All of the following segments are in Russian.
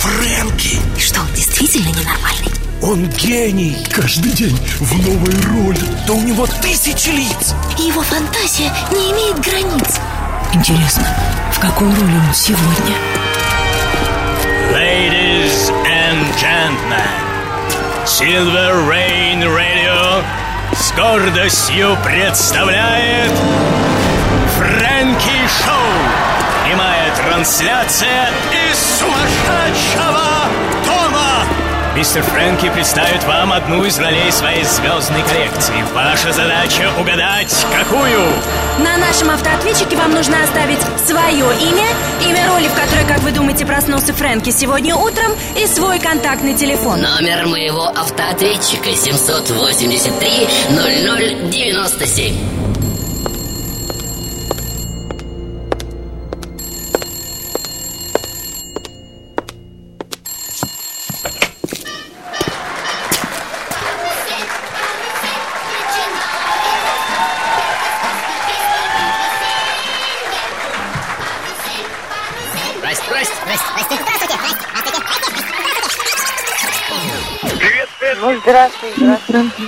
Фрэнки! И что, он действительно ненормальный? Он гений! Каждый день в новой роли. Да у него тысячи лиц! И его фантазия не имеет границ. Интересно, в какой роли он сегодня? Ladies and gentlemen, Silver Rain Radio с гордостью представляет Фрэнки Шоу. Трансляция из сумасшедшего дома. Мистер Фрэнки представит вам одну из ролей своей звездной коллекции. Ваша задача угадать, какую? На нашем автоответчике вам нужно оставить свое имя, имя роли, в которой, как вы думаете, проснулся Фрэнки сегодня утром, и свой контактный телефон. Номер моего автоответчика 783 0097.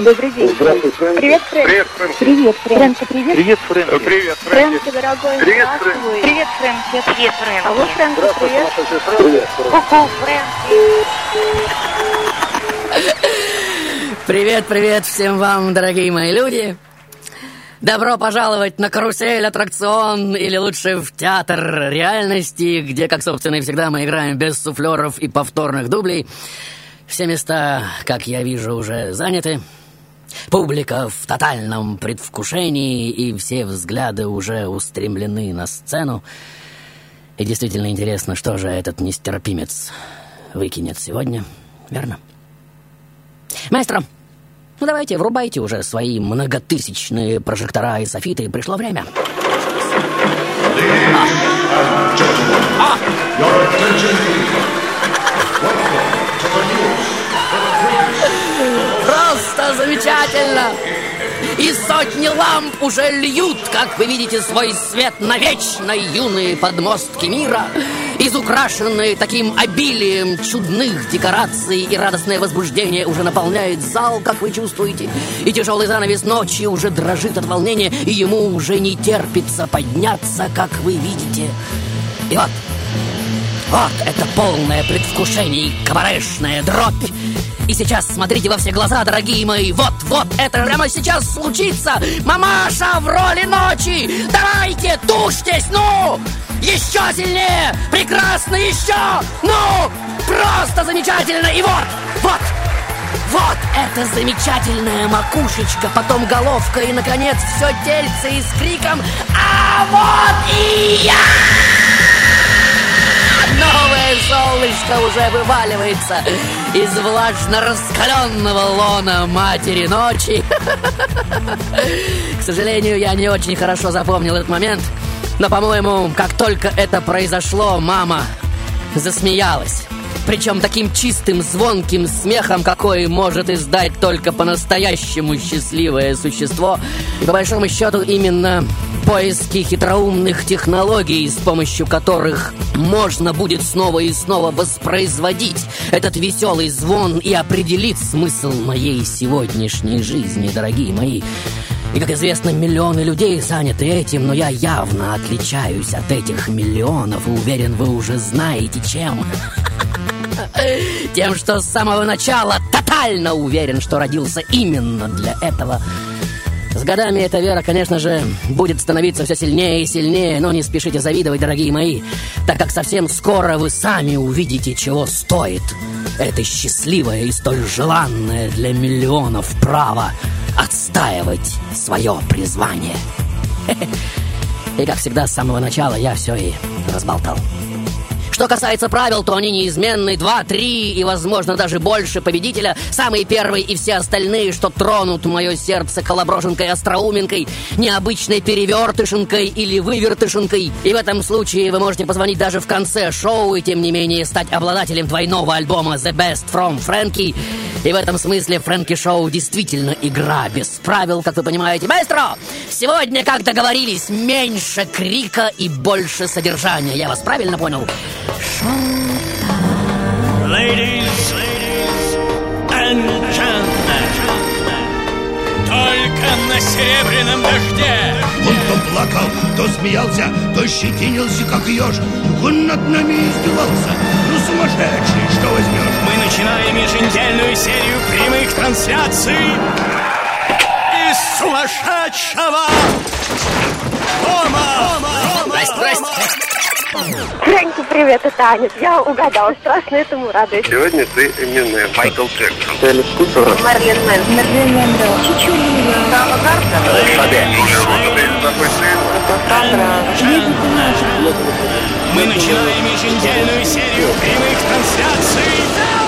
Добрый день. Здравствуй, Фрэнк. Привет, Фрэнк. Привет, Фрэнк. Привет, Фрэнк. Привет. Привет, Фрэнк. Привет, Фрэнк. Фрэнки, дорогой, Привет. Фрэнк. Привет, Фрэнки. Привет, Фрэнки. Алло, Фрэнки, Здравствуй, привет. Фрэнк. Привет, Фрэнк. Ку-ку, Фрэнки. Привет, привет всем вам, дорогие мои люди. Добро пожаловать на карусель, аттракцион или лучше в театр реальности, где, как собственно и всегда, мы играем без суфлеров и повторных дублей. Все места, как я вижу, уже заняты. Публика в тотальном предвкушении, и все взгляды уже устремлены на сцену. И действительно интересно, что же этот нестерпимец выкинет сегодня, верно? Маэстро, ну давайте, врубайте уже свои многотысячные прожектора и софиты. Пришло время. Замечательно! И сотни ламп уже льют, как вы видите, свой свет на вечно юные подмостки мира, изукрашенные таким обилием чудных декораций, и радостное возбуждение уже наполняет зал, как вы чувствуете, и тяжелый занавес ночи уже дрожит от волнения, и ему уже не терпится подняться, как вы видите. И вот, вот это полное предвкушение и кабарешная дробь. И сейчас смотрите во все глаза, дорогие мои. Вот, вот, это прямо сейчас случится. Мамаша в роли ночи. Давайте, тушьтесь, ну! Еще сильнее! Прекрасно, еще! Ну! Просто замечательно! И вот, вот, вот эта замечательная макушечка, потом головка и, наконец, все тельце и с криком «А вот и я!» Новое солнышко уже вываливается из влажно раскаленного лона матери ночи. К сожалению, я не очень хорошо запомнил этот момент, но, по-моему, как только это произошло, мама засмеялась. Причем таким чистым, звонким смехом, какой может издать только по-настоящему счастливое существо. И по большому счету именно поиски хитроумных технологий, с помощью которых можно будет снова и снова воспроизводить этот веселый звон и определить смысл моей сегодняшней жизни, дорогие мои. И, как известно, миллионы людей заняты этим, но я явно отличаюсь от этих миллионов, и уверен, вы уже знаете, чем. Тем, что с самого начала тотально уверен, что родился именно для этого. С годами эта вера, конечно же, будет становиться все сильнее и сильнее, но не спешите завидовать, дорогие мои, так как совсем скоро вы сами увидите, чего стоит это счастливое и столь желанное для миллионов право отстаивать свое призвание. И, как всегда, с самого начала я все и разболтал. Что касается правил, то они неизменны. Два, три и, возможно, даже больше победителя. Самый первый и все остальные, что тронут мое сердце колоброженкой остроуменкой, необычной перевертышенкой или вывертышенкой. И в этом случае вы можете позвонить даже в конце шоу и, тем не менее, стать обладателем двойного альбома The Best From Frankie. И в этом смысле Фрэнки Шоу действительно игра без правил, как вы понимаете. Маэстро, сегодня, как договорились, меньше крика и больше содержания. Я вас правильно понял? Ladies, ladies and gentlemen, только на серебряном дожде. Он то плакал, то смеялся, то щетинился, как еж. Он над нами издевался. Ну, сумасшедший, что возьмешь? Мы начинаем еженедельную серию прямых трансляций из сумасшедшего дома. Дома! Дома! Здрасте, здрасте. Фрэнки, привет, это Аня. Я угадала, страшно этому радуюсь. Сегодня ты именная Майкл Джексон. Элис Купер. Марлен Мэн. Марлен Мэндо. Чичулина. Сама Мы начинаем еженедельную серию прямых трансляций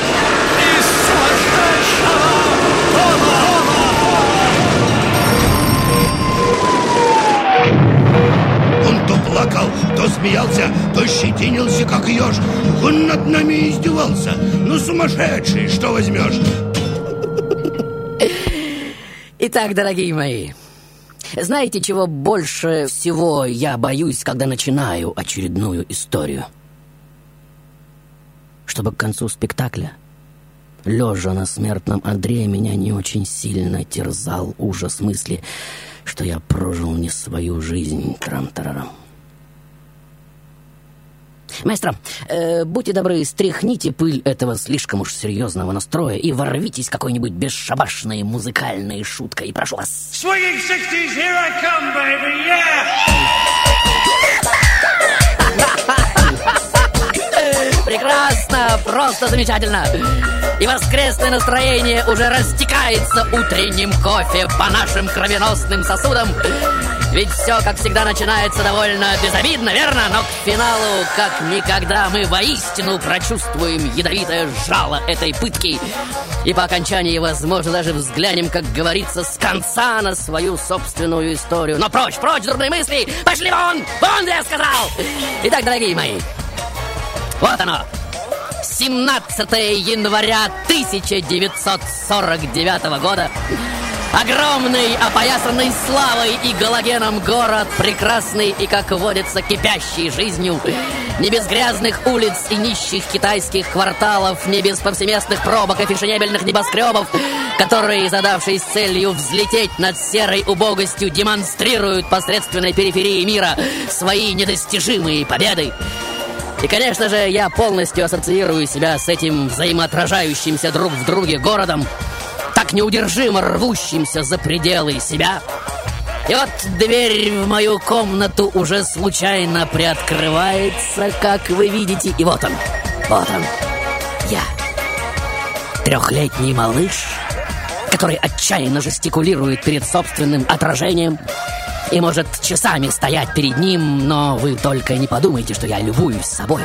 смеялся, то щетинился, как еж. Он над нами издевался. Ну, сумасшедший, что возьмешь? Итак, дорогие мои, знаете, чего больше всего я боюсь, когда начинаю очередную историю? Чтобы к концу спектакля, лежа на смертном одре, меня не очень сильно терзал ужас мысли, что я прожил не свою жизнь. Трам-тарарам. Маэстро, э, будьте добры, стряхните пыль этого слишком уж серьезного настроя и ворвитесь какой-нибудь бесшабашной музыкальной шуткой. Прошу вас. Swinging 60s, here I come, baby, yeah! Прекрасно, просто замечательно. И воскресное настроение уже растекается утренним кофе по нашим кровеносным сосудам. Ведь все, как всегда, начинается довольно безобидно, верно? Но к финалу, как никогда, мы воистину прочувствуем ядовитое жало этой пытки. И по окончании, возможно, даже взглянем, как говорится, с конца на свою собственную историю. Но прочь, прочь, дурные мысли! Пошли вон! Вон, я сказал! Итак, дорогие мои, вот оно! 17 января 1949 года. Огромный, опоясанный славой и галогеном город, прекрасный и, как водится, кипящий жизнью. Не без грязных улиц и нищих китайских кварталов, не без повсеместных пробок и фешенебельных небоскребов, которые, задавшись целью взлететь над серой убогостью, демонстрируют посредственной периферии мира свои недостижимые победы. И, конечно же, я полностью ассоциирую себя с этим взаимоотражающимся друг в друге городом, неудержимо рвущимся за пределы себя. И вот дверь в мою комнату уже случайно приоткрывается, как вы видите. И вот он, вот он, я. Трехлетний малыш, который отчаянно жестикулирует перед собственным отражением и может часами стоять перед ним, но вы только не подумайте, что я любуюсь собой.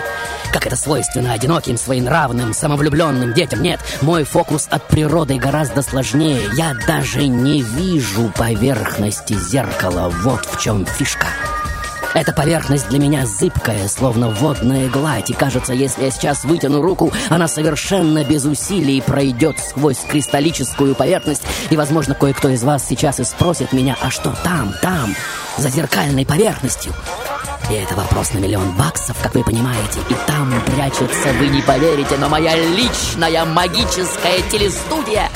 Как это свойственно одиноким, своенравным, самовлюбленным детям. Нет, мой фокус от природы гораздо сложнее. Я даже не вижу поверхности зеркала. Вот в чем фишка. Эта поверхность для меня зыбкая, словно водная гладь, и кажется, если я сейчас вытяну руку, она совершенно без усилий пройдет сквозь кристаллическую поверхность, и, возможно, кое-кто из вас сейчас и спросит меня, а что там, там, за зеркальной поверхностью? И это вопрос на миллион баксов, как вы понимаете. И там прячется, вы не поверите, но моя личная магическая телестудия.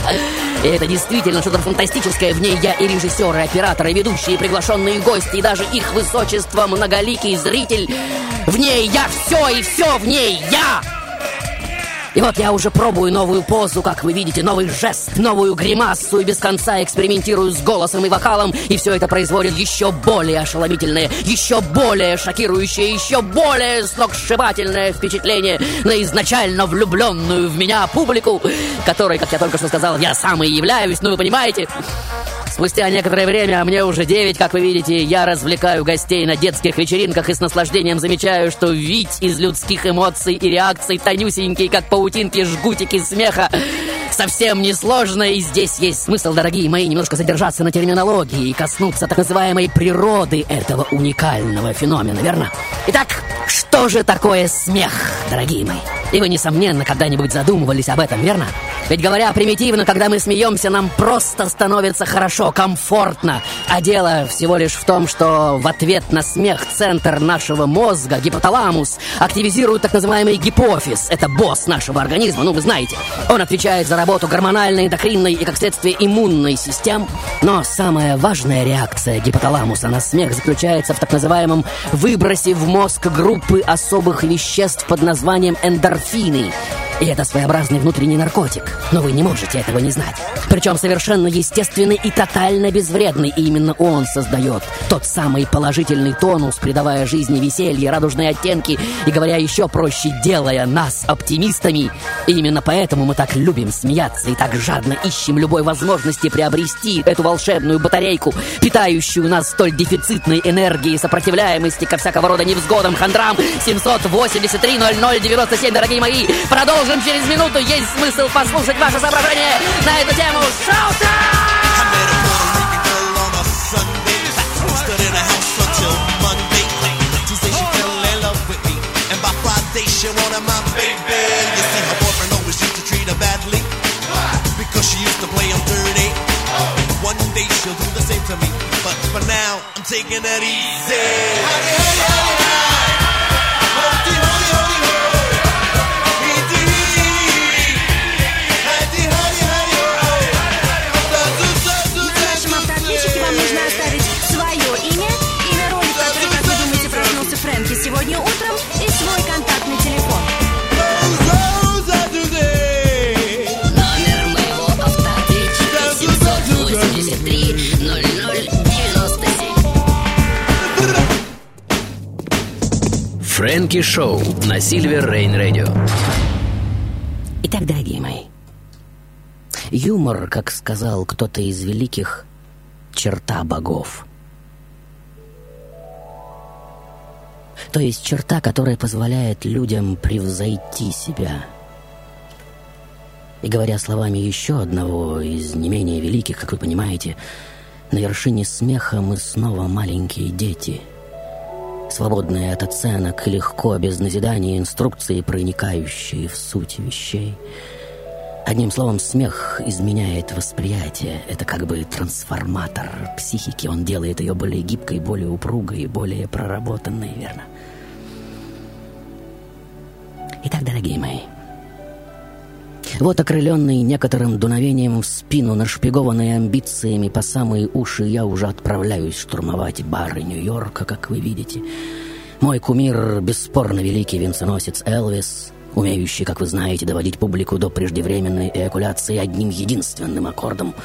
И это действительно что-то фантастическое. В ней я и режиссеры, и операторы, и ведущие, и приглашенные гости, и даже их высочество, многоликий зритель. В ней я все, и все в ней я! И вот я уже пробую новую позу, как вы видите, новый жест, новую гримасу и без конца экспериментирую с голосом и вокалом, и все это производит еще более ошеломительное, еще более шокирующее, еще более сногсшибательное впечатление на изначально влюбленную в меня публику, которой, как я только что сказал, я сам и являюсь, ну вы понимаете. Спустя некоторое время, а мне уже 9, как вы видите, я развлекаю гостей на детских вечеринках и с наслаждением замечаю, что вить из людских эмоций и реакций тонюсенькие, как паутинки, жгутики смеха, совсем несложно, и здесь есть смысл, дорогие мои, немножко задержаться на терминологии и коснуться так называемой природы этого уникального феномена, верно? Итак, что же такое смех, дорогие мои? И вы, несомненно, когда-нибудь задумывались об этом, верно? Ведь говоря примитивно, когда мы смеемся, нам просто становится хорошо, комфортно. А дело всего лишь в том, что в ответ на смех центр нашего мозга, гипоталамус, активизирует так называемый гипофиз. Это босс нашего организма, ну вы знаете. Он отвечает за работу гормональной, эндокринной и, как следствие, иммунной систем. Но самая важная реакция гипоталамуса на смех заключается в так называемом выбросе в мозг группы особых веществ под названием эндорфины. И это своеобразный внутренний наркотик. Но вы не можете этого не знать. Причем совершенно естественный и тотально безвредный. И именно он создает тот самый положительный тонус, придавая жизни веселье, радужные оттенки и, говоря еще проще, делая нас оптимистами. И именно поэтому мы так любим смеяться и так жадно ищем любой возможности приобрести эту волшебную батарейку, питающую нас столь дефицитной энергией, сопротивляемости ко всякого рода невзгодам, хандрам. 783 0097, дорогие мои. Продолжим Продолжим через минуту. Есть смысл послушать ваше соображение на эту тему. She wanted my baby. You see, her boyfriend always used to treat her badly because she used to play him dirty. One day she'll do the same to me, but for now I'm taking it easy. Фрэнки Шоу на Сильвер Рейн Радио. Итак, дорогие мои, юмор, как сказал кто-то из великих, черта богов – То есть черта, которая позволяет людям превзойти себя. И говоря словами еще одного из не менее великих, как вы понимаете, на вершине смеха мы снова маленькие дети, свободные от оценок, легко, без назидания инструкции, проникающие в суть вещей. Одним словом, смех изменяет восприятие. Это как бы трансформатор психики. Он делает ее более гибкой, более упругой, более проработанной, верно? Итак, дорогие мои, вот окрыленный некоторым дуновением в спину, нашпигованный амбициями по самые уши, я уже отправляюсь штурмовать бары Нью-Йорка, как вы видите. Мой кумир, бесспорно великий венценосец Элвис, умеющий, как вы знаете, доводить публику до преждевременной эякуляции одним единственным аккордом —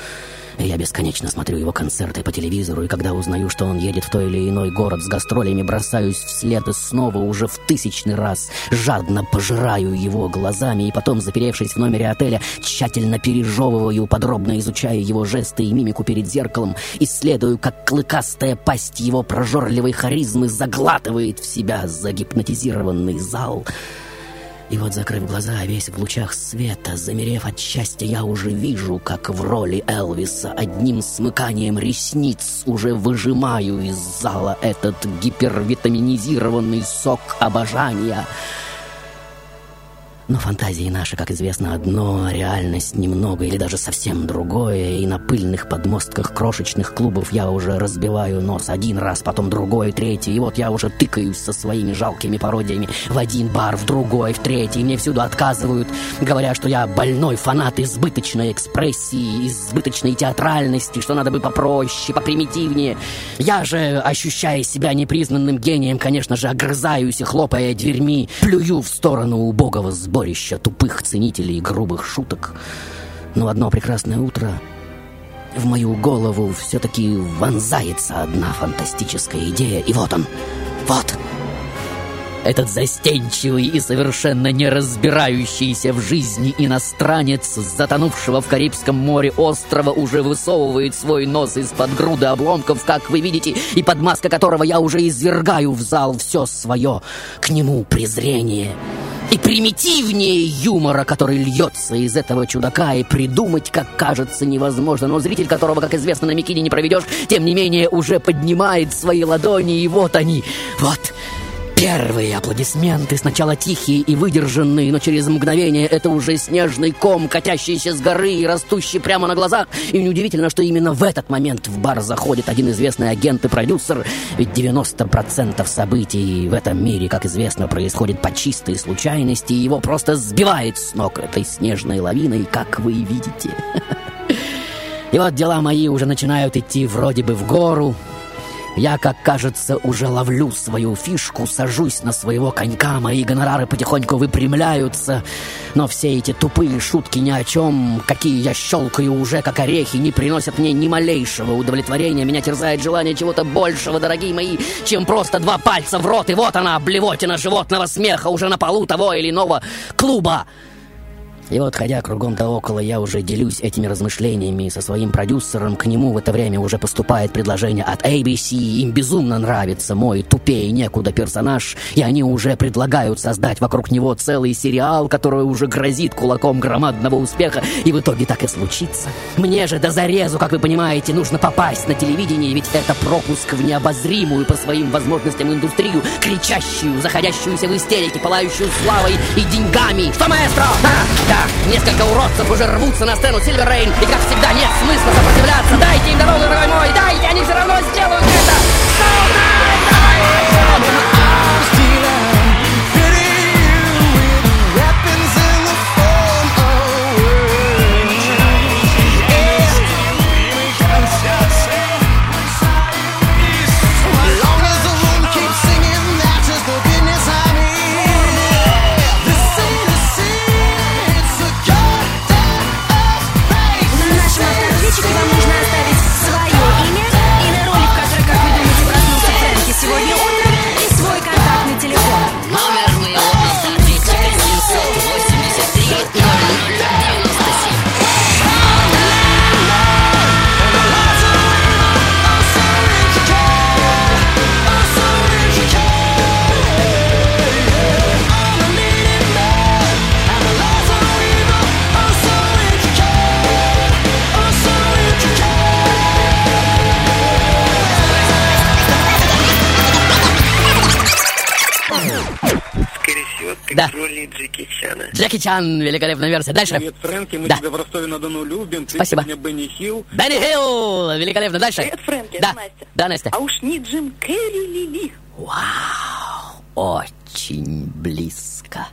я бесконечно смотрю его концерты по телевизору, и когда узнаю, что он едет в той или иной город с гастролями, бросаюсь вслед и снова уже в тысячный раз жадно пожираю его глазами, и потом, заперевшись в номере отеля, тщательно пережевываю, подробно изучая его жесты и мимику перед зеркалом, исследую, как клыкастая пасть его прожорливой харизмы заглатывает в себя загипнотизированный зал — и вот, закрыв глаза, весь в лучах света, замерев от счастья, я уже вижу, как в роли Элвиса одним смыканием ресниц уже выжимаю из зала этот гипервитаминизированный сок обожания — но фантазии наши, как известно, одно, а реальность немного или даже совсем другое, и на пыльных подмостках крошечных клубов я уже разбиваю нос один раз, потом другой, третий, и вот я уже тыкаюсь со своими жалкими пародиями в один бар, в другой, в третий, и мне всюду отказывают, говоря, что я больной фанат избыточной экспрессии, избыточной театральности, что надо бы попроще, попримитивнее. Я же, ощущая себя непризнанным гением, конечно же, огрызаюсь и, хлопая дверьми, плюю в сторону убогого сбора сборища тупых ценителей грубых шуток. Но одно прекрасное утро в мою голову все-таки вонзается одна фантастическая идея, и вот он, вот этот застенчивый и совершенно не разбирающийся в жизни иностранец, затонувшего в Карибском море острова, уже высовывает свой нос из-под груды обломков, как вы видите, и под маской которого я уже извергаю в зал все свое к нему презрение и примитивнее юмора, который льется из этого чудака, и придумать, как кажется, невозможно. Но зритель, которого, как известно, на Микине не проведешь, тем не менее уже поднимает свои ладони, и вот они, вот Первые аплодисменты, сначала тихие и выдержанные, но через мгновение это уже снежный ком, катящийся с горы и растущий прямо на глазах. И неудивительно, что именно в этот момент в бар заходит один известный агент и продюсер, ведь 90% событий в этом мире, как известно, происходит по чистой случайности, и его просто сбивает с ног этой снежной лавиной, как вы видите. И вот дела мои уже начинают идти вроде бы в гору, я, как кажется, уже ловлю свою фишку, сажусь на своего конька, мои гонорары потихоньку выпрямляются. Но все эти тупые шутки ни о чем, какие я щелкаю уже как орехи, не приносят мне ни малейшего удовлетворения. Меня терзает желание чего-то большего, дорогие мои, чем просто два пальца в рот. И вот она, блевотина животного смеха уже на полу того или иного клуба. И вот, ходя кругом да около, я уже делюсь этими размышлениями со своим продюсером. К нему в это время уже поступает предложение от ABC. Им безумно нравится мой тупее некуда персонаж, и они уже предлагают создать вокруг него целый сериал, который уже грозит кулаком громадного успеха, и в итоге так и случится. Мне же до зарезу, как вы понимаете, нужно попасть на телевидение, ведь это пропуск в необозримую по своим возможностям индустрию, кричащую, заходящуюся в истерике, пылающую славой и деньгами. Что, маэстро? А, да, несколько уродцев уже рвутся на сцену Сильвер Рейн, и как всегда нет смысла сопротивляться. Дайте им дорогу, дорогой мой, дайте, они все равно сделают это. Чан, великолепная версия. Дальше. Привет, Фрэнки, мы Да. тебя в Ростове-на-Дону любим. Ты Спасибо. сегодня Бенни Хилл. Бенни Хилл, великолепно. Дальше. Привет, Фрэнки, Да, это Настя. да, Настя. А уж не Джим Керри Лили. Вау, очень близко.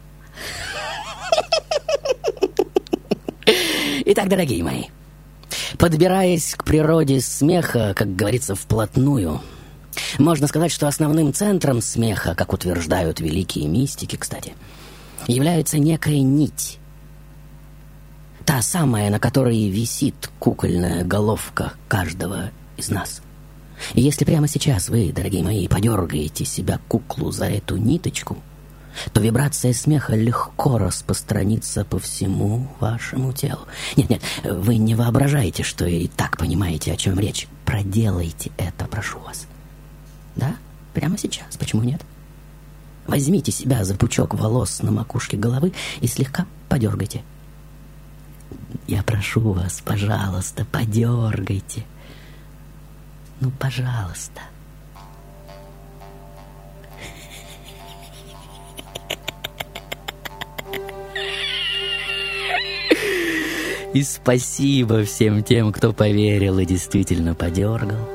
Итак, дорогие мои, подбираясь к природе смеха, как говорится, вплотную, можно сказать, что основным центром смеха, как утверждают великие мистики, кстати, является некая нить. Та самая, на которой висит кукольная головка каждого из нас. И если прямо сейчас вы, дорогие мои, подергаете себя куклу за эту ниточку, то вибрация смеха легко распространится по всему вашему телу. Нет-нет, вы не воображаете, что и так понимаете, о чем речь. Проделайте это, прошу вас. Да? Прямо сейчас. Почему нет? Возьмите себя за пучок волос на макушке головы и слегка подергайте. Я прошу вас, пожалуйста, подергайте. Ну, пожалуйста. И спасибо всем тем, кто поверил и действительно подергал.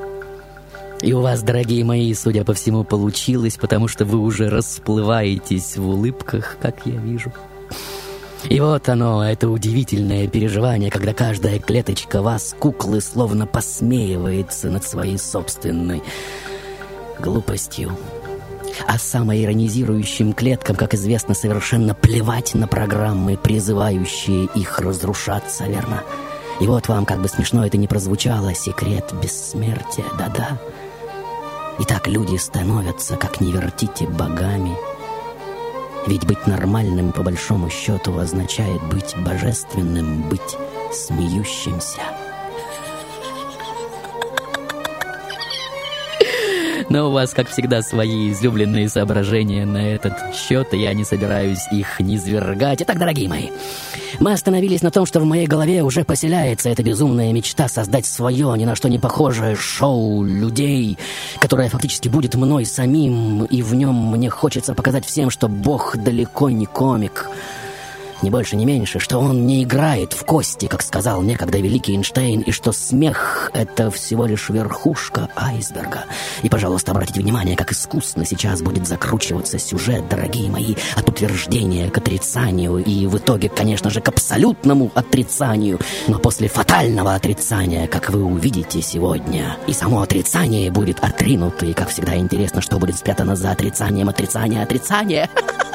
И у вас, дорогие мои, судя по всему, получилось, потому что вы уже расплываетесь в улыбках, как я вижу. И вот оно, это удивительное переживание, когда каждая клеточка вас, куклы, словно посмеивается над своей собственной глупостью. А самоиронизирующим клеткам, как известно, совершенно плевать на программы, призывающие их разрушаться, верно? И вот вам, как бы смешно это ни прозвучало, секрет бессмертия, да-да. И так люди становятся, как не вертите, богами. Ведь быть нормальным, по большому счету, означает быть божественным, быть смеющимся. Но у вас, как всегда, свои излюбленные соображения на этот счет, и я не собираюсь их низвергать. Итак, дорогие мои, мы остановились на том, что в моей голове уже поселяется эта безумная мечта создать свое, ни на что не похожее шоу людей, которое фактически будет мной самим, и в нем мне хочется показать всем, что Бог далеко не комик, ни больше, ни меньше, что он не играет в кости, как сказал некогда великий Эйнштейн, и что смех — это всего лишь верхушка айсберга. И, пожалуйста, обратите внимание, как искусно сейчас будет закручиваться сюжет, дорогие мои, от утверждения к отрицанию, и в итоге, конечно же, к абсолютному отрицанию, но после фатального отрицания, как вы увидите сегодня, и само отрицание будет отринуто, и, как всегда, интересно, что будет спрятано за отрицанием отрицания отрицания.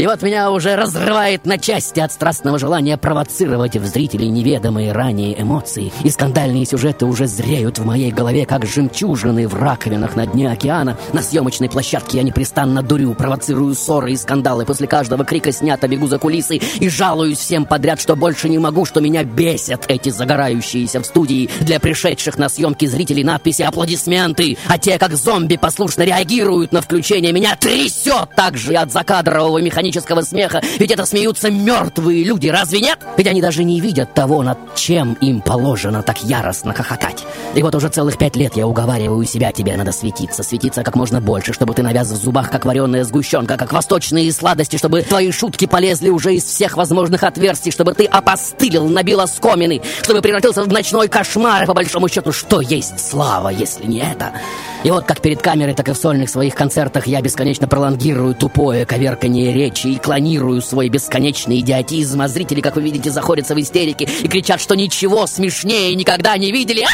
И вот меня уже разрывает на части от страстного желания провоцировать в зрителей неведомые ранее эмоции. И скандальные сюжеты уже зреют в моей голове, как жемчужины в раковинах на дне океана. На съемочной площадке я непрестанно дурю, провоцирую ссоры и скандалы. После каждого крика снято бегу за кулисы и жалуюсь всем подряд, что больше не могу, что меня бесят эти загорающиеся в студии для пришедших на съемки зрителей надписи «Аплодисменты», а те, как зомби, послушно реагируют на включение, меня трясет также от закадрового механизма механического смеха, ведь это смеются мертвые люди, разве нет? Ведь они даже не видят того, над чем им положено так яростно хохотать. И вот уже целых пять лет я уговариваю себя, тебе надо светиться, светиться как можно больше, чтобы ты навяз в зубах, как вареная сгущенка, как восточные сладости, чтобы твои шутки полезли уже из всех возможных отверстий, чтобы ты опостылил, набил оскомины, чтобы превратился в ночной кошмар, и по большому счету, что есть слава, если не это? И вот как перед камерой, так и в сольных своих концертах я бесконечно пролонгирую тупое коверканье речи и клонирую свой бесконечный идиотизм, а зрители, как вы видите, заходятся в истерике и кричат, что ничего смешнее никогда не видели.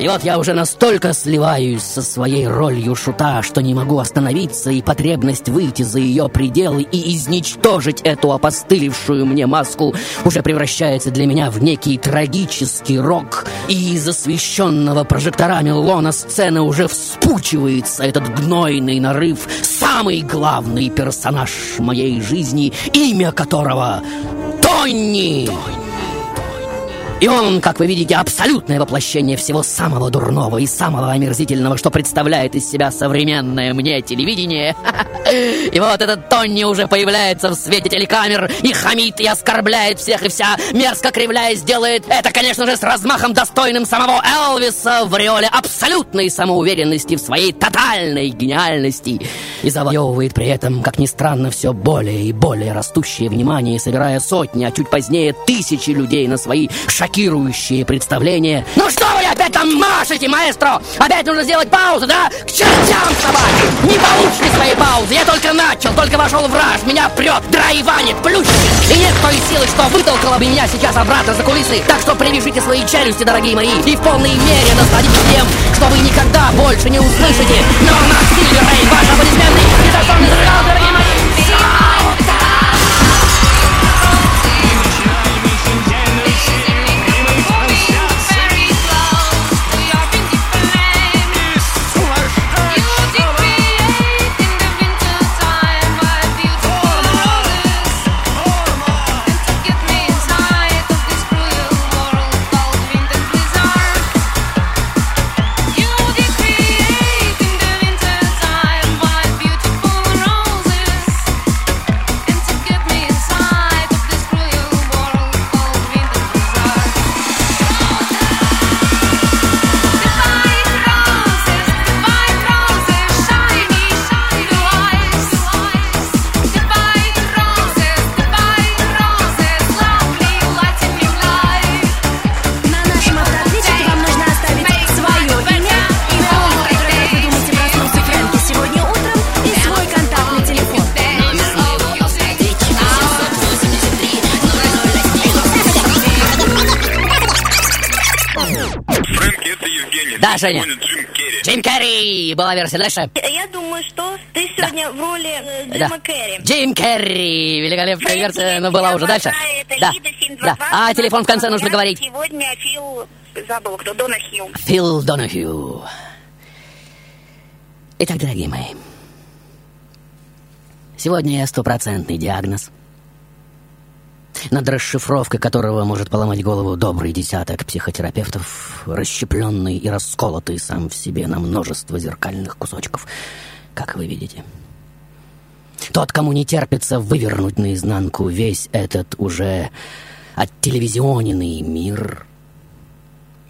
И вот я уже настолько сливаюсь со своей ролью шута, что не могу остановиться, и потребность выйти за ее пределы и изничтожить эту опостылевшую мне маску уже превращается для меня в некий трагический рок. И из освещенного прожекторами лона сцены уже вспучивается этот гнойный нарыв, самый главный персонаж моей жизни, имя которого Тони! Тони! И он, как вы видите, абсолютное воплощение всего самого дурного и самого омерзительного, что представляет из себя современное мне телевидение. И вот этот Тонни уже появляется в свете телекамер и хамит и оскорбляет всех и вся, мерзко кривляясь, делает это, конечно же, с размахом достойным самого Элвиса в ореоле абсолютной самоуверенности в своей тотальной гениальности и завоевывает при этом, как ни странно, все более и более растущее внимание, собирая сотни, а чуть позднее тысячи людей на свои шаги шокирующие представления. Ну что вы опять там машете, маэстро? Опять нужно сделать паузу, да? К чертям собаки! Не получите своей паузы! Я только начал, только вошел в раж, меня прет, драйванит, плющит. И нет той силы, что вытолкала бы меня сейчас обратно за кулисы. Так что привяжите свои челюсти, дорогие мои, и в полной мере насладитесь тем, что вы никогда больше не услышите. Но на Сильвер Рейн, ваши аплодисменты, незаслонный зал, дорогие мои! Да, Женя. Джим Керри. Джим Керри! Была версия дальше. Я думаю, что ты сегодня в роли э, Да. Джима Керри. Джим Керри! Великолепная Фрэнки, версия, но была уже дальше. Да, да. 22. А телефон в конце нужно Я говорить. Сегодня Фил, забыл, кто, Дона Хилл. Фил Донахью. Итак, дорогие мои, сегодня я стопроцентный диагноз. Над расшифровкой которого может поломать голову добрый десяток психотерапевтов, расщепленный и расколотый сам в себе на множество зеркальных кусочков, как вы видите. Тот, кому не терпится вывернуть наизнанку весь этот уже оттелевизионенный мир,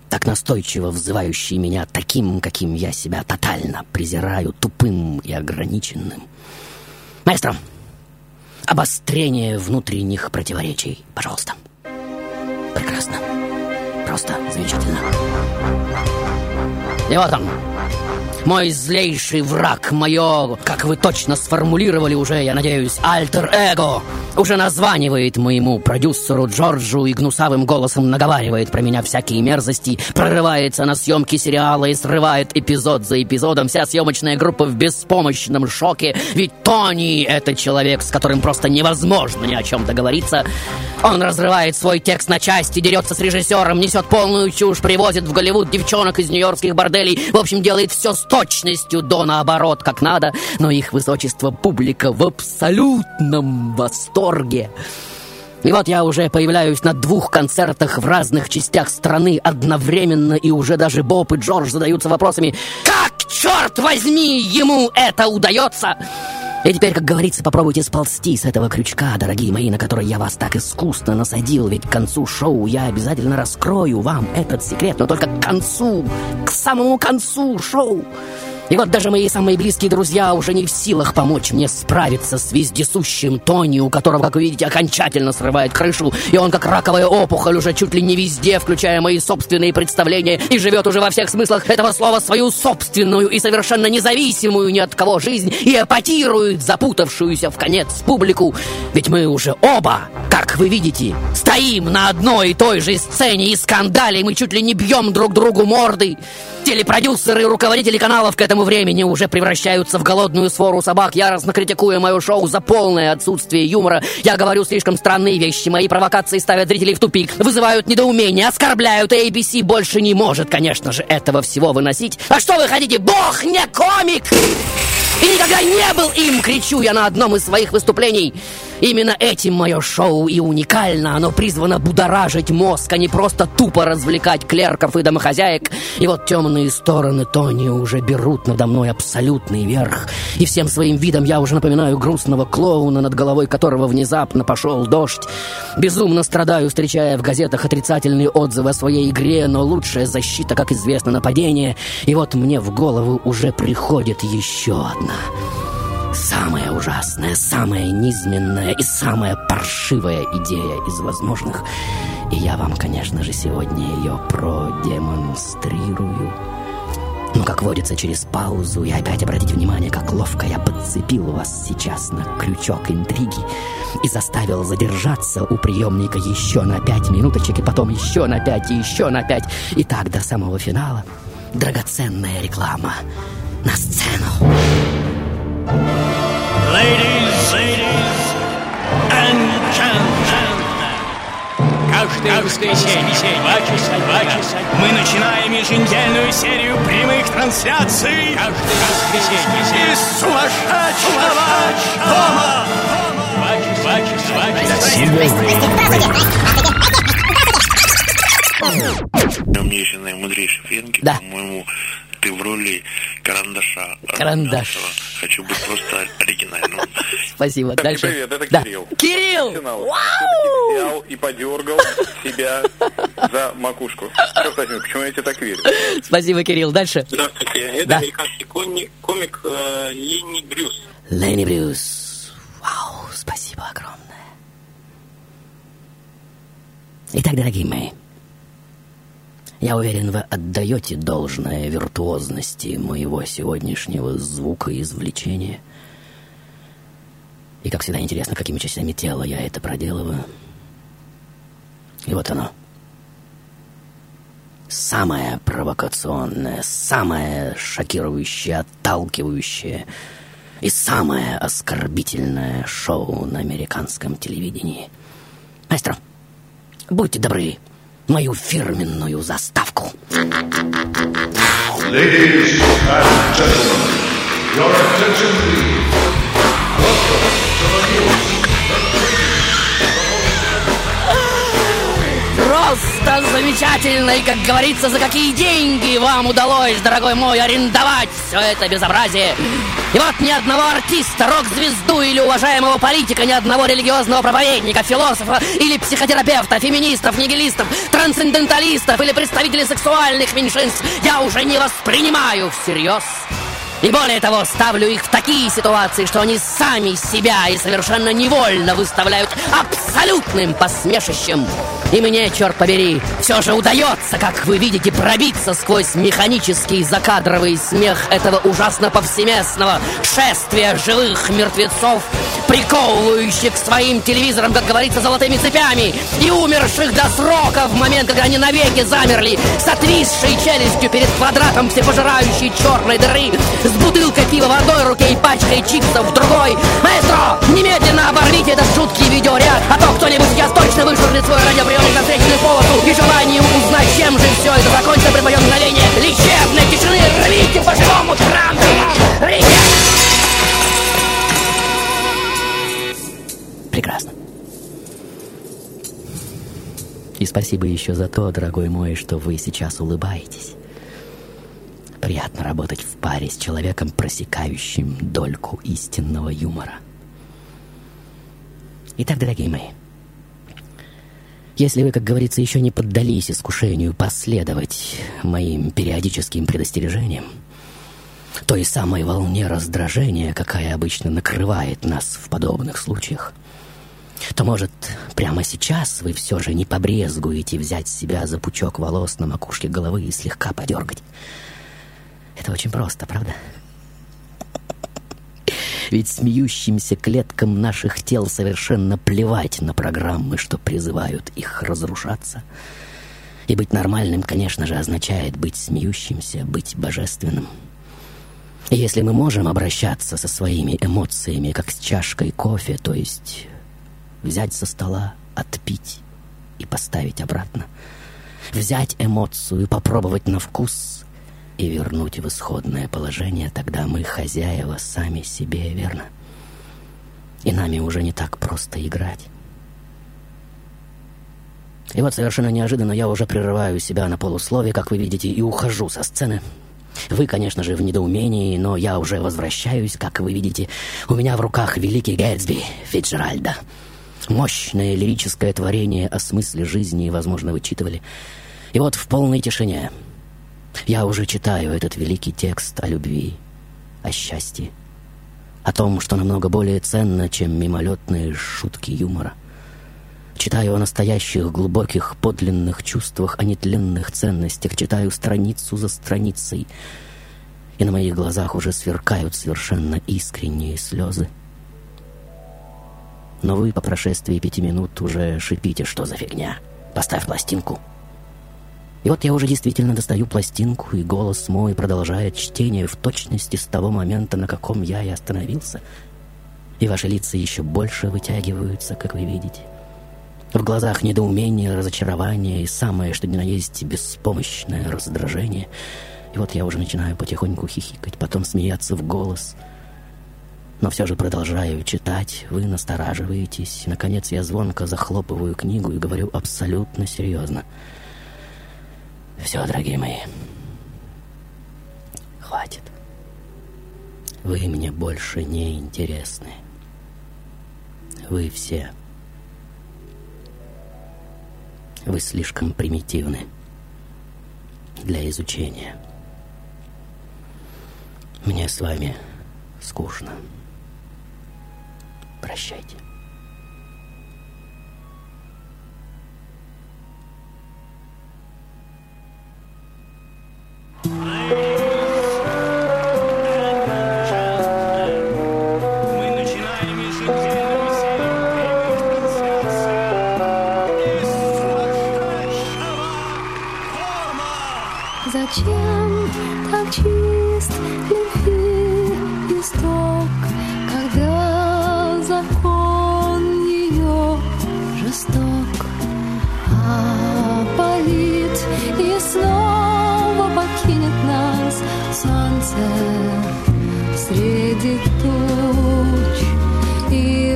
так настойчиво взывающий меня таким, каким я себя тотально презираю, тупым и ограниченным. Маэстро, обострение внутренних противоречий, пожалуйста. Прекрасно. Просто замечательно. И вот он, мой злейший враг, мое, как вы точно сформулировали уже, я надеюсь, альтер-эго, уже названивает моему продюсеру Джорджу и гнусавым голосом наговаривает про меня всякие мерзости, прорывается на съемки сериала и срывает эпизод за эпизодом. Вся съемочная группа в беспомощном шоке, ведь Тони — это человек, с которым просто невозможно ни о чем договориться. Он разрывает свой текст на части, дерется с режиссером, несет полную чушь, привозит в Голливуд девчонок из нью-йоркских борделей, в общем, делает все с точностью до наоборот, как надо, но их высочество публика в абсолютном восторге. И вот я уже появляюсь на двух концертах в разных частях страны одновременно, и уже даже Боб и Джордж задаются вопросами «Как, черт возьми, ему это удается?» И теперь, как говорится, попробуйте сползти с этого крючка, дорогие мои, на который я вас так искусно насадил, ведь к концу шоу я обязательно раскрою вам этот секрет, но только к концу, к самому концу шоу. И вот даже мои самые близкие друзья уже не в силах помочь мне справиться с вездесущим Тони, у которого, как вы видите, окончательно срывает крышу, и он как раковая опухоль уже чуть ли не везде, включая мои собственные представления, и живет уже во всех смыслах этого слова свою собственную и совершенно независимую ни от кого жизнь, и эпатирует запутавшуюся в конец публику. Ведь мы уже оба, как вы видите, стоим на одной и той же сцене и скандалим, и чуть ли не бьем друг другу морды. Телепродюсеры и руководители каналов к этому времени уже превращаются в голодную свору собак, яростно критикуя мое шоу за полное отсутствие юмора. Я говорю слишком странные вещи, мои провокации ставят зрителей в тупик, вызывают недоумение, оскорбляют, ABC больше не может, конечно же, этого всего выносить. А что вы хотите? Бог не комик! И никогда не был им, кричу я на одном из своих выступлений. Именно этим мое шоу и уникально. Оно призвано будоражить мозг, а не просто тупо развлекать клерков и домохозяек. И вот темные стороны Тони уже берут надо мной абсолютный верх. И всем своим видом я уже напоминаю грустного клоуна, над головой которого внезапно пошел дождь. Безумно страдаю, встречая в газетах отрицательные отзывы о своей игре, но лучшая защита, как известно, нападение. И вот мне в голову уже приходит еще одна. Самая ужасная, самая низменная и самая паршивая идея из возможных. И я вам, конечно же, сегодня ее продемонстрирую. Но, как водится, через паузу, и опять обратите внимание, как ловко я подцепил вас сейчас на крючок интриги и заставил задержаться у приемника еще на пять минуточек, и потом еще на пять, и еще на пять, и так до самого финала. Драгоценная реклама на сцену. Ladies, ladies and gentlemen, каждое воскресенье в 2 часа, 2 часа мы начинаем еженедельную серию прямых трансляций. Каждое воскресенье из сумасшедшего дома. Два часа. Умнейший, наимудрейший Френки, Да. по-моему, ты в роли карандаша. Карандаш. Романцева. Хочу быть просто оригинальным. Спасибо. Так, Дальше. привет, это Да. Кирилл. Кирилл! Финал. Вау! Взял и подергал себя за макушку. Черт возьми, почему я тебе так верю? Спасибо, Кирилл. Дальше. Здравствуйте, это Да. американский коми- комик э, Ленни Брюс. Ленни Брюс. Вау, спасибо огромное. Итак, дорогие мои, я уверен, вы отдаете должное виртуозности моего сегодняшнего звукоизвлечения. И, как всегда, интересно, какими частями тела я это проделываю. И вот оно. Самое провокационное, самое шокирующее, отталкивающее и самое оскорбительное шоу на американском телевидении. Маэстро, будьте добры, мою фирменную заставку. Ladies and gentlemen, your attention please. Welcome to the news. Просто замечательно. И, как говорится, за какие деньги вам удалось, дорогой мой, арендовать все это безобразие. И вот ни одного артиста, рок-звезду или уважаемого политика, ни одного религиозного проповедника, философа или психотерапевта, феминистов, нигилистов, трансценденталистов или представителей сексуальных меньшинств я уже не воспринимаю всерьез. И более того, ставлю их в такие ситуации, что они сами себя и совершенно невольно выставляют абсолютным посмешищем. И мне, черт побери, все же удается, как вы видите, пробиться сквозь механический закадровый смех этого ужасно повсеместного шествия живых мертвецов, приковывающих своим телевизорам, как говорится, золотыми цепями, и умерших до срока в момент, когда они навеки замерли, с отвисшей челюстью перед квадратом всепожирающей черной дыры, с бутылкой пива в одной руке и пачкой чипсов в другой. Маэстро, немедленно оборвите этот жуткий видеоряд, а то кто-нибудь сейчас точно вышвырнет свой радиоприемник на встречную полосу и желанием узнать, чем же все это закончится при моем мгновении лечебной тишины. Рвите по-живому, Трамп! Рвите! Прекрасно. И спасибо еще за то, дорогой мой, что вы сейчас улыбаетесь. Приятно работать в паре с человеком, просекающим дольку истинного юмора. Итак, дорогие мои, если вы, как говорится, еще не поддались искушению последовать моим периодическим предостережениям, той самой волне раздражения, какая обычно накрывает нас в подобных случаях, то, может, прямо сейчас вы все же не побрезгуете взять себя за пучок волос на макушке головы и слегка подергать. Это очень просто, правда? Ведь смеющимся клеткам наших тел совершенно плевать на программы, что призывают их разрушаться. И быть нормальным, конечно же, означает быть смеющимся, быть божественным. И если мы можем обращаться со своими эмоциями, как с чашкой кофе, то есть взять со стола, отпить и поставить обратно, взять эмоцию, попробовать на вкус и вернуть в исходное положение, тогда мы хозяева сами себе, верно? И нами уже не так просто играть. И вот совершенно неожиданно я уже прерываю себя на полусловие, как вы видите, и ухожу со сцены. Вы, конечно же, в недоумении, но я уже возвращаюсь, как вы видите. У меня в руках великий Гэтсби Фитджеральда. Мощное лирическое творение о смысле жизни, возможно, вы читывали. И вот в полной тишине я уже читаю этот великий текст о любви, о счастье, о том, что намного более ценно, чем мимолетные шутки юмора. Читаю о настоящих, глубоких, подлинных чувствах, о нетленных ценностях, читаю страницу за страницей, и на моих глазах уже сверкают совершенно искренние слезы. Но вы по прошествии пяти минут уже шипите, что за фигня. Поставь пластинку. И вот я уже действительно достаю пластинку, и голос мой продолжает чтение в точности с того момента, на каком я и остановился. И ваши лица еще больше вытягиваются, как вы видите. В глазах недоумение, разочарование и самое, что ни на есть, беспомощное раздражение. И вот я уже начинаю потихоньку хихикать, потом смеяться в голос. Но все же продолжаю читать, вы настораживаетесь. Наконец я звонко захлопываю книгу и говорю абсолютно серьезно. Все, дорогие мои, хватит. Вы мне больше не интересны. Вы все. Вы слишком примитивны для изучения. Мне с вами скучно. Прощайте. Зачем так чист любви исток, когда закон ее жесток? А полит и снова солнце среди туч. И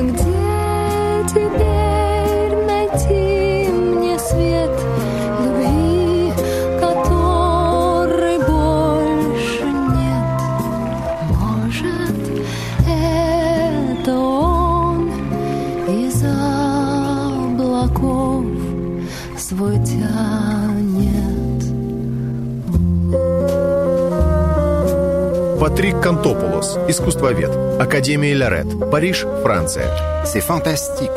Кантополос, искусствовед. Академия Лорет, Париж, Франция. C'est fantastique.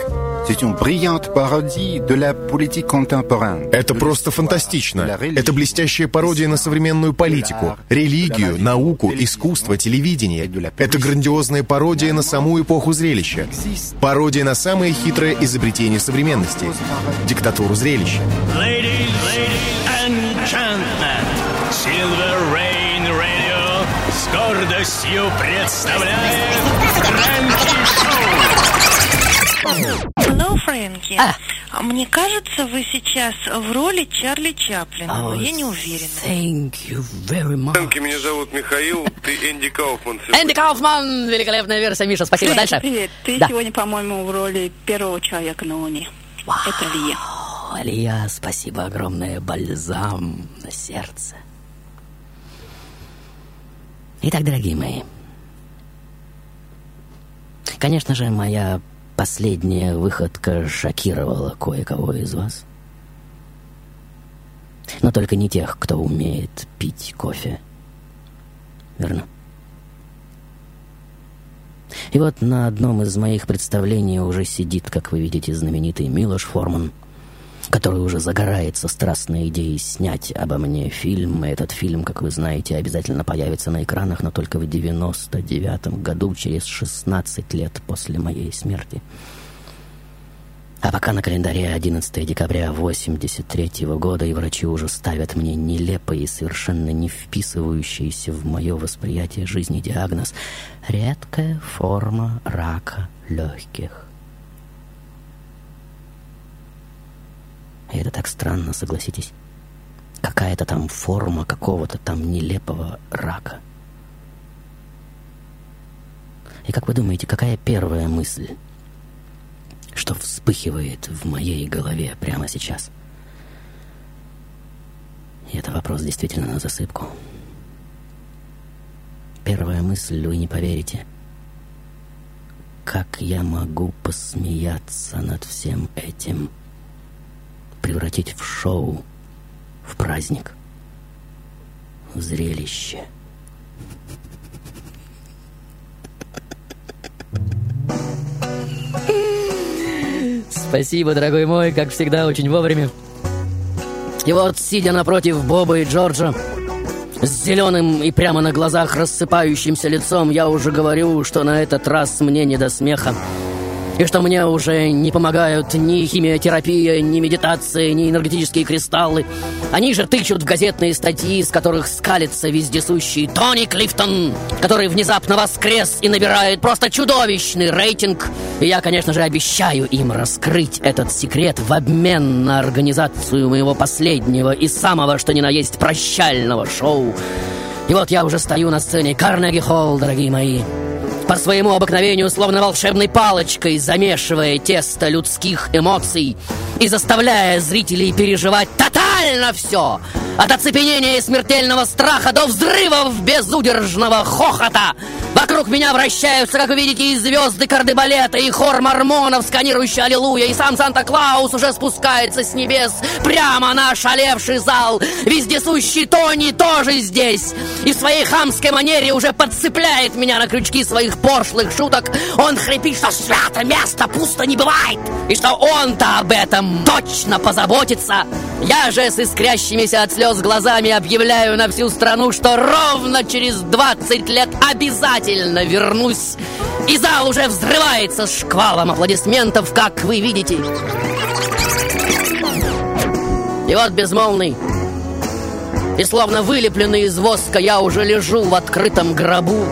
C'est une brillante parodie de la politique contemporaine. Это просто фантастично. Это блестящая пародия на современную политику, религию, науку, искусство, телевидение. Это грандиозная пародия на саму эпоху зрелища. Пародия на самое хитрое изобретение современности — диктатуру зрелища. Ladies, ladies с гордостью представляет Фрэнки Шоу. Hello, Фрэнки. А Мне кажется, вы сейчас в роли Чарли Чаплина. но я не уверена. Thank you very much. Фрэнки, меня зовут Михаил, ты Энди Кауфман. Энди Кауфман! Великолепная версия, Миша, спасибо. Привет, Дальше. привет. Ты Да. сегодня, по-моему, в роли первого человека на Луне. Это Лия. О, Алия, спасибо огромное. Бальзам на сердце. Итак, дорогие мои. Конечно же, моя последняя выходка шокировала кое-кого из вас. Но только не тех, кто умеет пить кофе. Верно? И вот на одном из моих представлений уже сидит, как вы видите, знаменитый Милош Форман, который уже загорается страстной идеей снять обо мне фильм. И этот фильм, как вы знаете, обязательно появится на экранах, но только в 99 году, через 16 лет после моей смерти. А пока на календаре 11 декабря 83 года, и врачи уже ставят мне нелепый и совершенно не вписывающийся в мое восприятие жизни диагноз «редкая форма рака легких». И это так странно, согласитесь. Какая-то там форма какого-то там нелепого рака. И как вы думаете, какая первая мысль, что вспыхивает в моей голове прямо сейчас? И это вопрос действительно на засыпку. Первая мысль, вы не поверите. Как я могу посмеяться над всем этим? Превратить в шоу, в праздник, в зрелище. Спасибо, дорогой мой, как всегда, очень вовремя. И вот, сидя напротив Боба и Джорджа, с зеленым и прямо на глазах рассыпающимся лицом, я уже говорю, что на этот раз мне не до смеха. И что мне уже не помогают ни химиотерапия, ни медитация, ни энергетические кристаллы. Они же тычут в газетные статьи, из которых скалится вездесущий Тони Клифтон, который внезапно воскрес и набирает просто чудовищный рейтинг. И я, конечно же, обещаю им раскрыть этот секрет в обмен на организацию моего последнего и самого, что ни на есть, прощального шоу. И вот я уже стою на сцене Карнеги Холл, дорогие мои. Своему обыкновению, словно волшебной палочкой, замешивая тесто людских эмоций и заставляя зрителей переживать тотально все. От оцепенения и смертельного страха до взрывов безудержного хохота. Вокруг меня вращаются, как вы видите, и звезды кардебалета, и хор мормонов, сканирующий аллилуйя, и сам Санта-Клаус уже спускается с небес прямо на ошалевший зал. Вездесущий Тони тоже здесь. И в своей хамской манере уже подцепляет меня на крючки своих пошлых шуток. Он хрипит, что свято место пусто не бывает. И что он-то об этом точно позаботится. Я же с искрящимися от слез глазами объявляю на всю страну, что ровно через 20 лет обязательно вернусь. И зал уже взрывается шквалом аплодисментов, как вы видите. И вот безмолвный и словно вылепленный из воска я уже лежу в открытом гробу.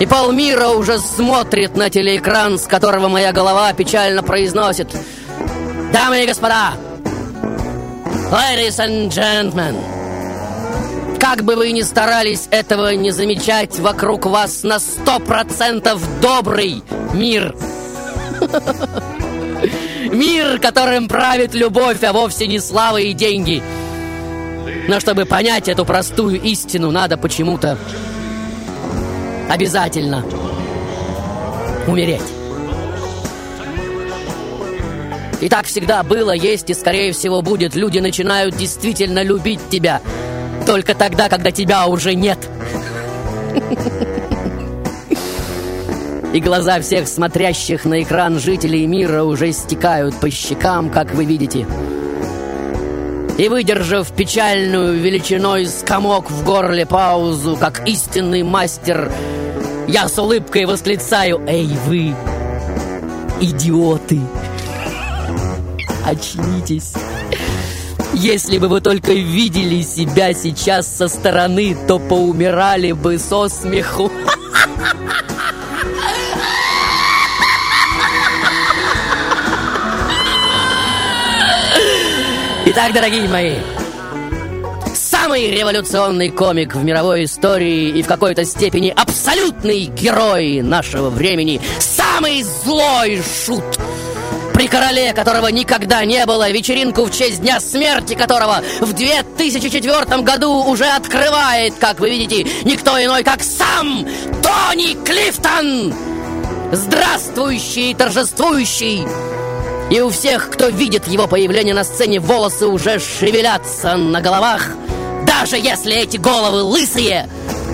И полмира уже смотрит на телеэкран, с которого моя голова печально произносит Дамы и господа, ladies and gentlemen, как бы вы ни старались этого не замечать, вокруг вас на сто процентов добрый мир. Мир, которым правит любовь, а вовсе не слава и деньги. Но чтобы понять эту простую истину, надо почему-то обязательно умереть. И так всегда было, есть и, скорее всего, будет. Люди начинают действительно любить тебя только тогда, когда тебя уже нет. И глаза всех смотрящих на экран жителей мира уже стекают по щекам, как вы видите. И выдержав печальную величиной скомок в горле паузу, как истинный мастер, я с улыбкой восклицаю «Эй, вы, идиоты! Очнитесь!» Если бы вы только видели себя сейчас со стороны, то поумирали бы со смеху. Итак, дорогие мои, самый революционный комик в мировой истории и в какой-то степени абсолютный герой нашего времени, самый злой шут, при короле, которого никогда не было, вечеринку в честь дня смерти которого в 2004 году уже открывает, как вы видите, никто иной, как сам Тони Клифтон! Здравствующий торжествующий! И у всех, кто видит его появление на сцене, волосы уже шевелятся на головах, даже если эти головы лысые.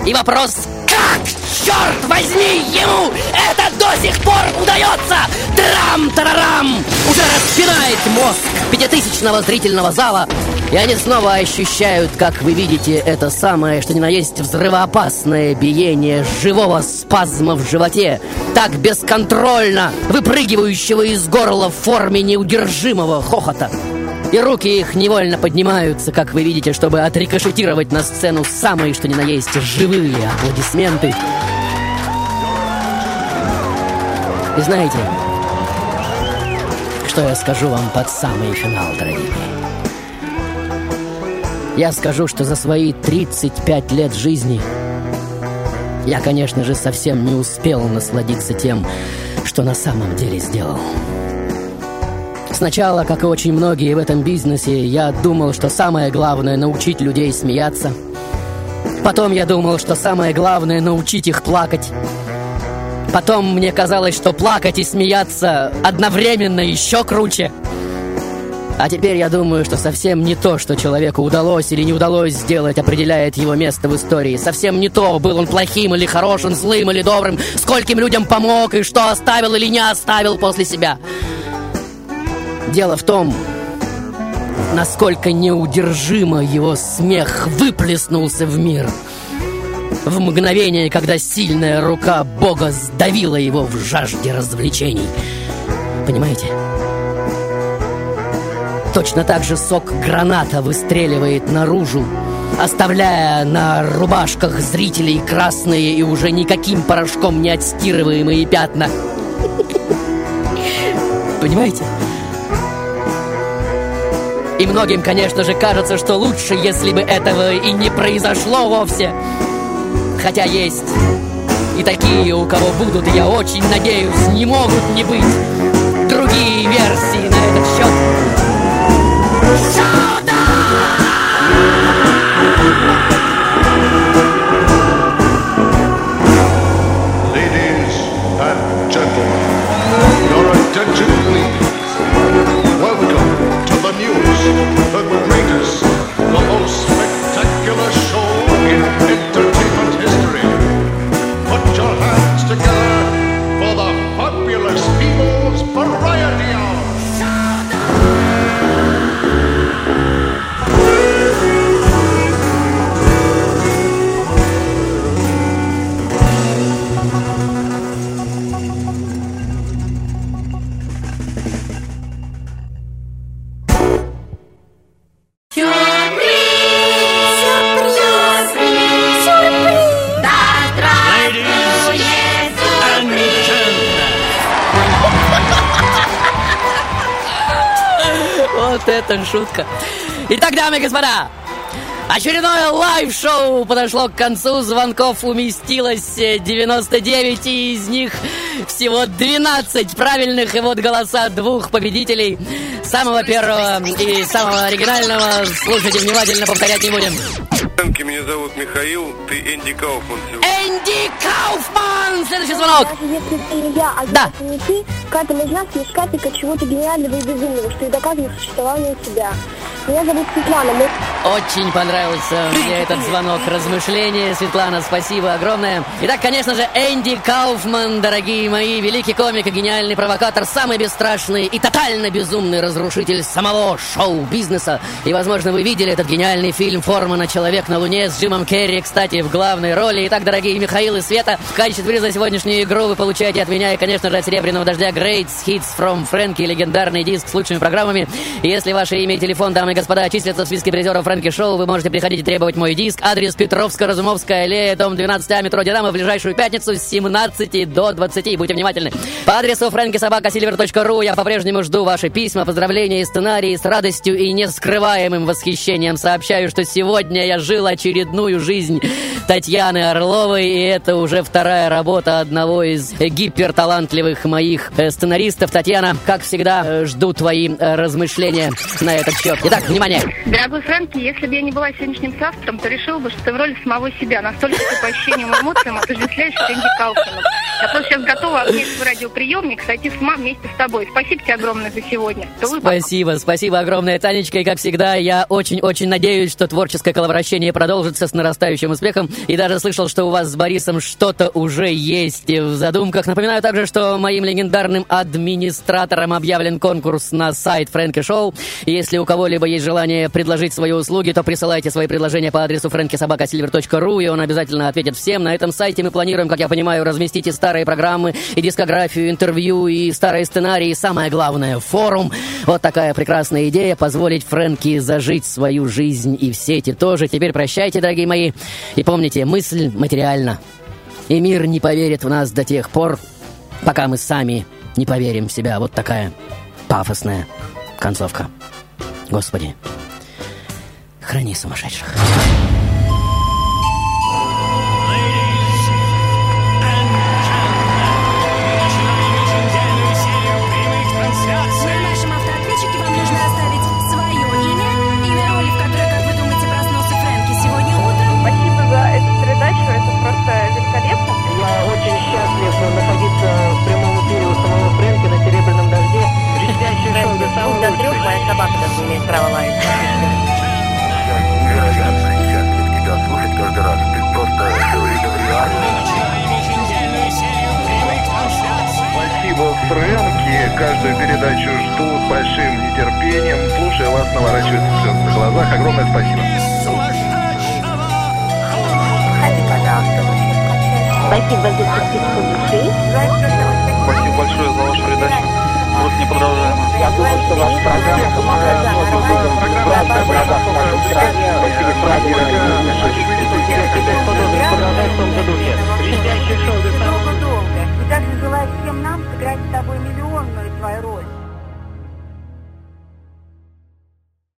И вопрос, как, черт возьми, ему это до сих пор удается? Трам-тарарам! Уже распинает мозг пятитысячного зрительного зала, и они снова ощущают, как вы видите, это самое, что ни на есть взрывоопасное биение живого спазма в животе, так бесконтрольно выпрыгивающего из горла в форме неудержимого хохота. И руки их невольно поднимаются, как вы видите, чтобы отрикошетировать на сцену самые, что ни на есть, живые аплодисменты. И знаете, что я скажу вам под самый финал, дорогие? Я скажу, что за свои 35 лет жизни я, конечно же, совсем не успел насладиться тем, что на самом деле сделал. Сначала, как и очень многие в этом бизнесе, я думал, что самое главное — научить людей смеяться. Потом я думал, что самое главное — научить их плакать. Потом мне казалось, что плакать и смеяться одновременно еще круче. А теперь я думаю, что совсем не то, что человеку удалось или не удалось сделать, определяет его место в истории. Совсем не то, был он плохим или хорошим, злым или добрым, скольким людям помог и что оставил или не оставил после себя. Дело в том, насколько неудержимо его смех выплеснулся в мир. В мгновение, когда сильная рука Бога сдавила его в жажде развлечений. Понимаете? Точно так же сок граната выстреливает наружу, оставляя на рубашках зрителей красные и уже никаким порошком не отстирываемые пятна. Понимаете? И многим, конечно же, кажется, что лучше, если бы этого и не произошло вовсе. Хотя есть и такие, у кого будут, я очень надеюсь, не могут не быть другие версии на этот счет. Ladies and gentlemen, your attention please. Welcome to the newest, дамы и господа, очередное лайв-шоу подошло к концу. Звонков уместилось э, 99, и из них всего 12 правильных. И вот голоса двух победителей. Самого первого и самого оригинального. Слушайте внимательно, повторять не будем. Меня зовут Михаил, ты Энди Кауфман. Энди Кауфман! Следующий звонок. Если ты не я, а Да. если не ты, каждый из нас есть капелька чего-то гениального и безумного, что и доказывает существование себя. Меня зовут Светлана, мы... Очень понравился мне этот звонок. Размышления, Светлана, спасибо огромное. Итак, конечно же, Энди Кауфман, дорогие мои, великий комик и гениальный провокатор, самый бесстрашный и тотально безумный разрушитель самого шоу-бизнеса. И, возможно, вы видели этот гениальный фильм «Формана. Человек на Луне» с Джимом Керри, кстати, в главной роли. Итак, дорогие Михаил и Света, в качестве приза за сегодняшнюю игру вы получаете от меня и, конечно же, от «Серебряного дождя» Greats Hits from Frankie, легендарный диск с лучшими программами. Если ваше имя и телефон, дамы и господа, числятся в списке призеров Фрэнки Шоу, вы можете приходить и требовать мой диск. Адрес Петровско-Разумовская аллея, дом 12А, метро Динамо, в ближайшую пятницу с 17 до 20. Будьте внимательны. По адресу frankysobakasilver.ru я по-прежнему жду ваши письма, поздравления и сценарии. С радостью и нескрываемым восхищением сообщаю, что сегодня я жил очередную жизнь Татьяны Орловой, и это уже вторая работа одного из гиперталантливых моих э, сценаристов. Татьяна, как всегда, э, жду твои э, размышления на этот счет. Итак, внимание. Дорогой Фрэнки, если бы я не была сегодняшним автором, то решила бы, что ты в роли самого себя. Настолько ты по ощущениям и эмоциям отождествляешь Энди Кауфманом. Я просто сейчас готова обнять свой радиоприемник, сойти с ума вместе с тобой. Спасибо тебе огромное за сегодня. Спасибо, спасибо огромное, Танечка. И как всегда, я очень-очень надеюсь, что творческое коловращение продолжится с нарастающим успехом. И даже слышал, что у вас с Борисом что-то уже есть в задумках. Напоминаю также, что моим легендарным администратором объявлен конкурс на сайт Фрэнки Шоу. Если у кого-либо есть желание предложить свои услуги, то присылайте свои предложения по адресу frankysobakasilver.ru, и он обязательно ответит всем. На этом сайте мы планируем, как я понимаю, разместить и старые программы, и дискографию, интервью, и старые сценарии, и самое главное, форум. Вот такая прекрасная идея, позволить Фрэнки зажить свою жизнь и в сети тоже. Теперь прощайте, дорогие мои, и помните, мысль материальна. И мир не поверит в нас до тех пор, пока мы сами не поверим в себя. Вот такая пафосная концовка. Господи, храни сумасшедших. Собака даже имеет право лаять. Невероятно счастлив тебя слушать каждый раз. Ты просто видов реальность. Спасибо, Фрэнки. Каждую передачу жду с большим нетерпением. Слушая вас, наворачиваются слезы на глазах. Огромное спасибо. Спасибо за частичку души. Спасибо большое за вашу передачу. Просто неподражаемо. Я думаю, что ваша программа помогает многим людям правда оказаться в нашей стране. Спасибо, правильно. Продолжай в том же духе. Блестящее шоу Долго. И также желаю всем нам сыграть с тобой миллионную твою роль.